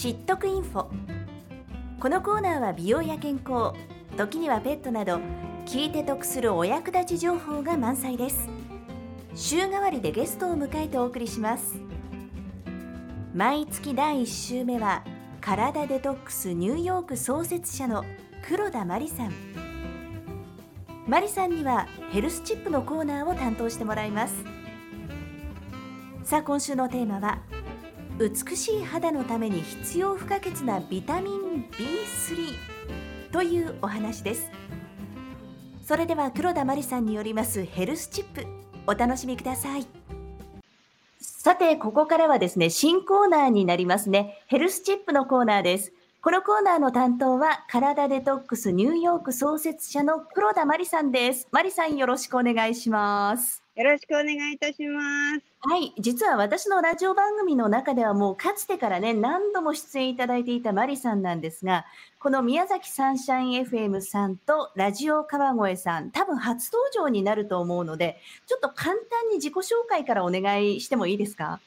知っとくインフォ。このコーナーは美容や健康時にはペットなど聞いて得するお役立ち情報が満載です。週替わりでゲストを迎えてお送りします。毎月第1週目は体デトックスニューヨーク創設者の黒田真理さん。真理さんにはヘルスチップのコーナーを担当してもらいます。さあ今週のテーマは美しい肌のために必要不可欠なビタミン B3 というお話です。それでは黒田真理さんによりますヘルスチップお楽しみください。さてここからはですね新コーナーになりますね。ヘルスチップのコーナーです。このコーナーの担当は体デトックスニューヨーク創設者の黒田真理さんです。真理さんよろしくお願いします。よろしくお願いいたします。はい、実は私のラジオ番組の中ではもうかつてからね、何度も出演いただいていたマリさんなんですが、この宮崎サンシャイン FM さんとラジオ川越さん、多分初登場になると思うので、ちょっと簡単に自己紹介からお願いしてもいいですか？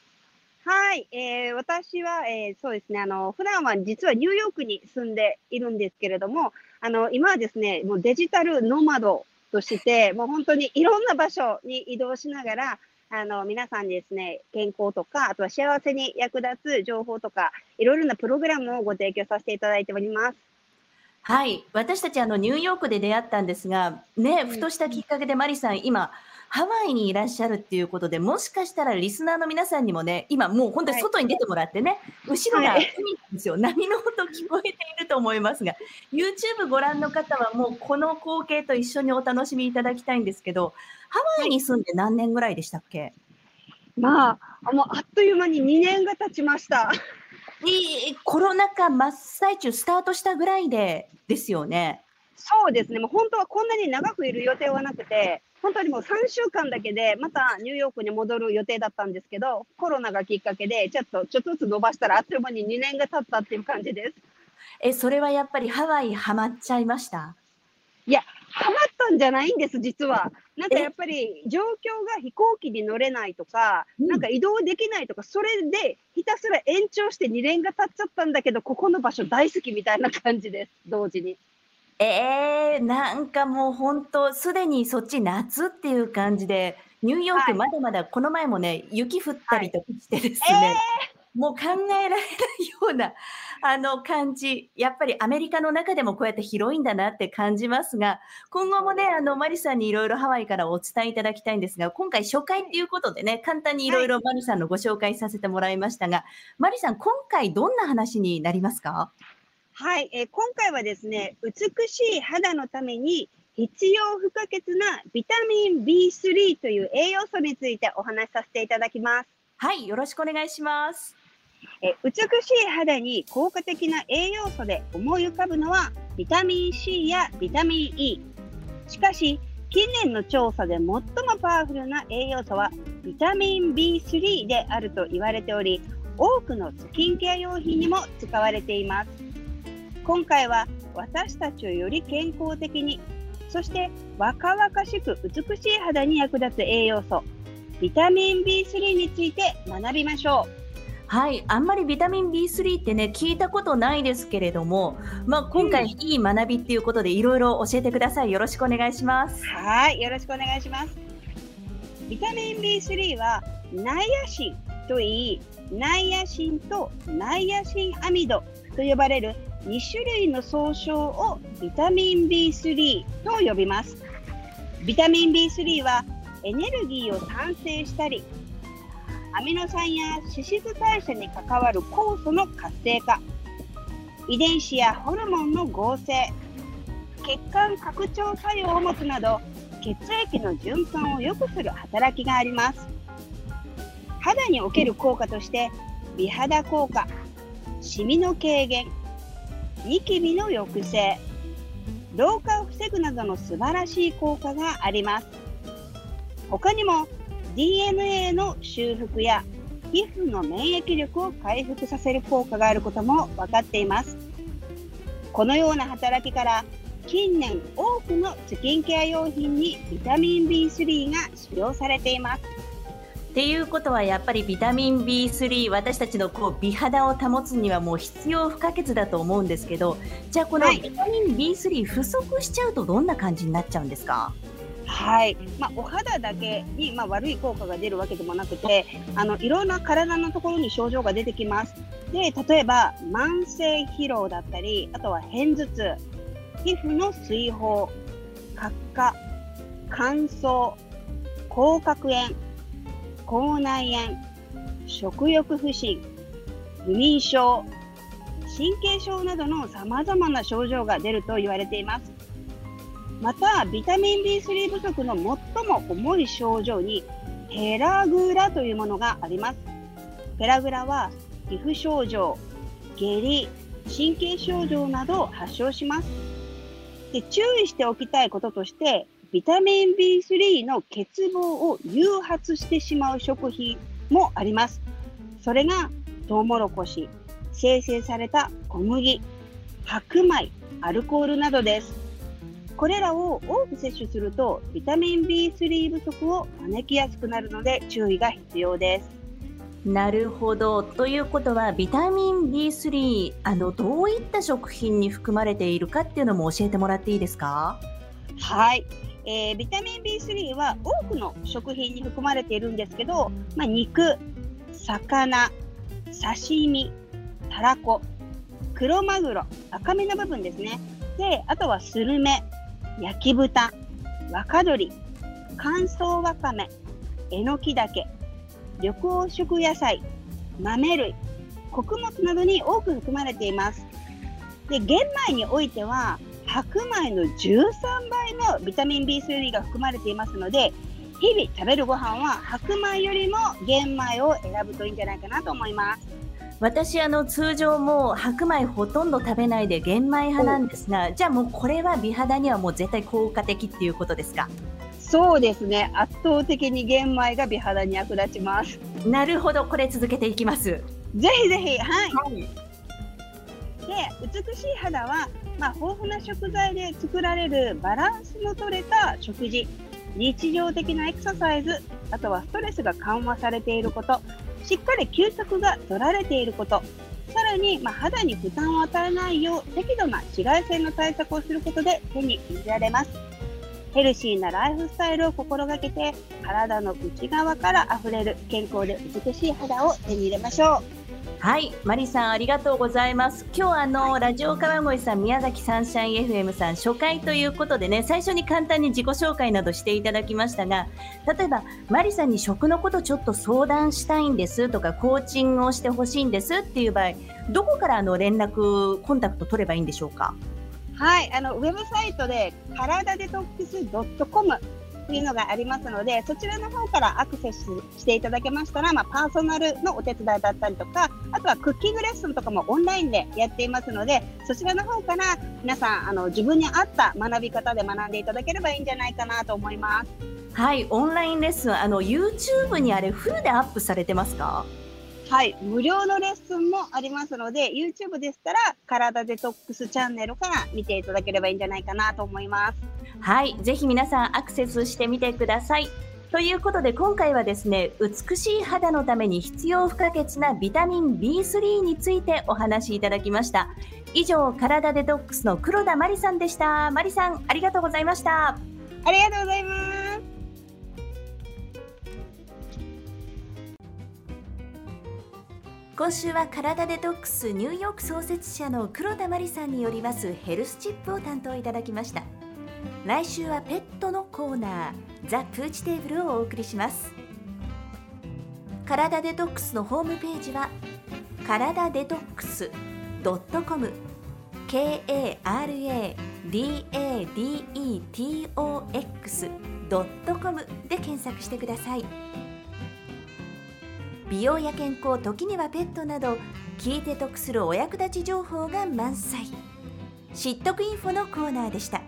はい、えー、私は、えー、そうですね、あの、普段は実はニューヨークに住んでいるんですけれども、あの、今はですね、もうデジタルノマドとして、もう本当にいろんな場所に移動しながら、あの、皆さんにですね、健康とか、あとは幸せに役立つ情報とか、いろいろなプログラムをご提供させていただいております。はい。私たち、あの、ニューヨークで出会ったんですが、ね、ふとしたきっかけでマリさん、今、ハワイにいらっしゃるっていうことで、もしかしたらリスナーの皆さんにもね、今もう本当に外に出てもらってね、はい、後ろが海なんですよ。波の音聞こえていると思いますが、YouTube ご覧の方はもうこの光景と一緒にお楽しみいただきたいんですけど、ハワイに住んで何年ぐらいでしたっけ？まあ、もうあっという間に2年が経ちました。いいコロナ禍真っ最中スタートしたぐらいでですよね。そうですね。もう本当はこんなに長くいる予定はなくて、本当にもう3週間だけで、またニューヨークに戻る予定だったんですけど、コロナがきっかけで、ちょっと、ちょっとずつ伸ばしたら、あっという間に2年が経ったっていう感じです。え、それはやっぱりハワイハマっちゃいました？いや、ハマったんじゃないんです、実は。なんかやっぱり状況が飛行機に乗れないとか、なんか移動できないとか、それでひたすら延長して2年が経っちゃったんだけど、ここの場所大好きみたいな感じです、同時に。ええ、なんかもう本当、すでにそっち夏っていう感じで、ニューヨークまだまだこの前もね、雪降ったりとかしてですね、もう考えられないような、あの感じ、やっぱりアメリカの中でもこうやって広いんだなって感じますが、今後もね、あの、マリさんにいろいろハワイからお伝えいただきたいんですが、今回初回っていうことでね、簡単にいろいろマリさんのご紹介させてもらいましたが、マリさん、今回どんな話になりますか？はい、えー、今回はですね、美しい肌のために必要不可欠なビタミン B3 という栄養素についてお話しさせていただきます。はい、よろしくお願いします。え美しい肌に効果的な栄養素で思い浮かぶのはビタミン C やビタミン E。しかし、近年の調査で最もパワフルな栄養素はビタミン B3 であると言われており、多くのスキンケア用品にも使われています。今回は私たちをより健康的にそして若々しく美しい肌に役立つ栄養素ビタミン B3 について学びましょう。はい、あんまりビタミン B3 ってね聞いたことないですけれども、まあ、今回いい学びっていうことでいろいろ教えてください。よろしくお願いします。はい、よろしくお願いします。ビタミン B3 はナイアシンといい、ナイアシンとナイアシンアミドと呼ばれる2種類の総称をビタミン B3 と呼びます。ビタミン B3 はエネルギーを産生したり、アミノ酸や脂質代謝に関わる酵素の活性化、遺伝子やホルモンの合成、血管拡張作用を持つなど、血液の循環を良くする働きがあります。肌における効果として、美肌効果、シミの軽減、ニキビの抑制、老化を防ぐなどの素晴らしい効果があります。他にも DNA の修復や皮膚の免疫力を回復させる効果があることも分かっています。このような働きから近年多くのスキンケア用品にビタミン B3 が使用されています。っていうことはやっぱりビタミン B3 私たちのこう美肌を保つにはもう必要不可欠だと思うんですけどじゃあこのビタミン B3 不足しちゃうとどんな感じになっちゃうんですか？はい、まあ、お肌だけに、まあ、悪い効果が出るわけでもなくてあのいろんな体のところに症状が出てきます。で例えば慢性疲労だったりあとは片頭痛。皮膚の水疱角化乾燥口角炎口内炎食欲不振不眠症神経症などのさまざまな症状が出ると言われています。またビタミン B3 不足の最も重い症状にペラグラというものがあります。ペラグラは皮膚症状下痢神経症状などを発症します。で注意しておきたいこととしてビタミン B3 の欠乏を誘発してしまう食品もあります。それがトウモロコシ、生成された小麦、白米、アルコールなどです。これらを多く摂取するとビタミン B3 不足を招きやすくなるので注意が必要です。なるほど。ということはビタミン B3 あのどういった食品に含まれているかっていうのも教えてもらっていいですか？はい。えー、ビタミン B3 は多くの食品に含まれているんですけど、まあ、肉、魚、刺身、たらこ、黒マグロ、赤身の部分ですね。で、あとはスルメ、焼き豚、若鶏、乾燥わかめ、えのきだけ、緑黄色野菜、豆類、穀物などに多く含まれています。で、玄米においては、白米の13倍のビタミン B3 が含まれていますので日々食べるご飯は白米よりも玄米を選ぶといいんじゃないかなと思います。私あの通常も白米ほとんど食べないで玄米派なんですがじゃあもうこれは美肌にはもう絶対効果的っていうことですか？そうですね。圧倒的に玄米が美肌に役立ちます。なるほど。これ続けていきます。ぜひぜひ。はい、はい。で美しい肌は、まあ、豊富な食材で作られるバランスの取れた食事日常的なエクササイズあとはストレスが緩和されていることしっかり休息が取られていることさらに、まあ、肌に負担を与えないよう適度な紫外線の対策をすることで手に入れられます。ヘルシーなライフスタイルを心がけて体の内側からあふれる健康で美しい肌を手に入れましょう。はい、マリさんありがとうございます。今日あの、ラジオ川越さん、宮崎サンシャイン FM さん初回ということでね、最初に簡単に自己紹介などしていただきましたが、例えばマリさんに食のことちょっと相談したいんですとか、コーチングをしてほしいんですっていう場合、どこからあの連絡コンタクト取ればいいんでしょうか？はい、あのウェブサイトで体デトックス .com っていうのがありますので、そちらの方からアクセスしていただけましたら、まあ、パーソナルのお手伝いだったりとか、あとはクッキングレッスンとかもオンラインでやっていますので、そちらの方から皆さん、あの自分に合った学び方で学んでいただければいいんじゃないかなと思います。はい、オンラインレッスン、あの YouTube にあれフルでアップされてますか？はい、無料のレッスンもありますので、YouTube でしたら、体デトックスチャンネルから見ていただければいいんじゃないかなと思います。はい、ぜひ皆さんアクセスしてみてください。ということで今回はですね美しい肌のために必要不可欠なビタミン B3 についてお話しいただきました。以上体デトックスの黒田真理さんでした。真理さんありがとうございました。ありがとうございます今週は体デトックスニューヨーク創設者の黒田真理さんによりますヘルスチップを担当いただきました。来週はペットのコーナーザ・プーチテーブルをお送りします。体デトックスのホームページは体デトックス .com KARADADETOX.com で検索してください。美容や健康時にはペットなど聞いて得するお役立ち情報が満載。知得インフォのコーナーでした。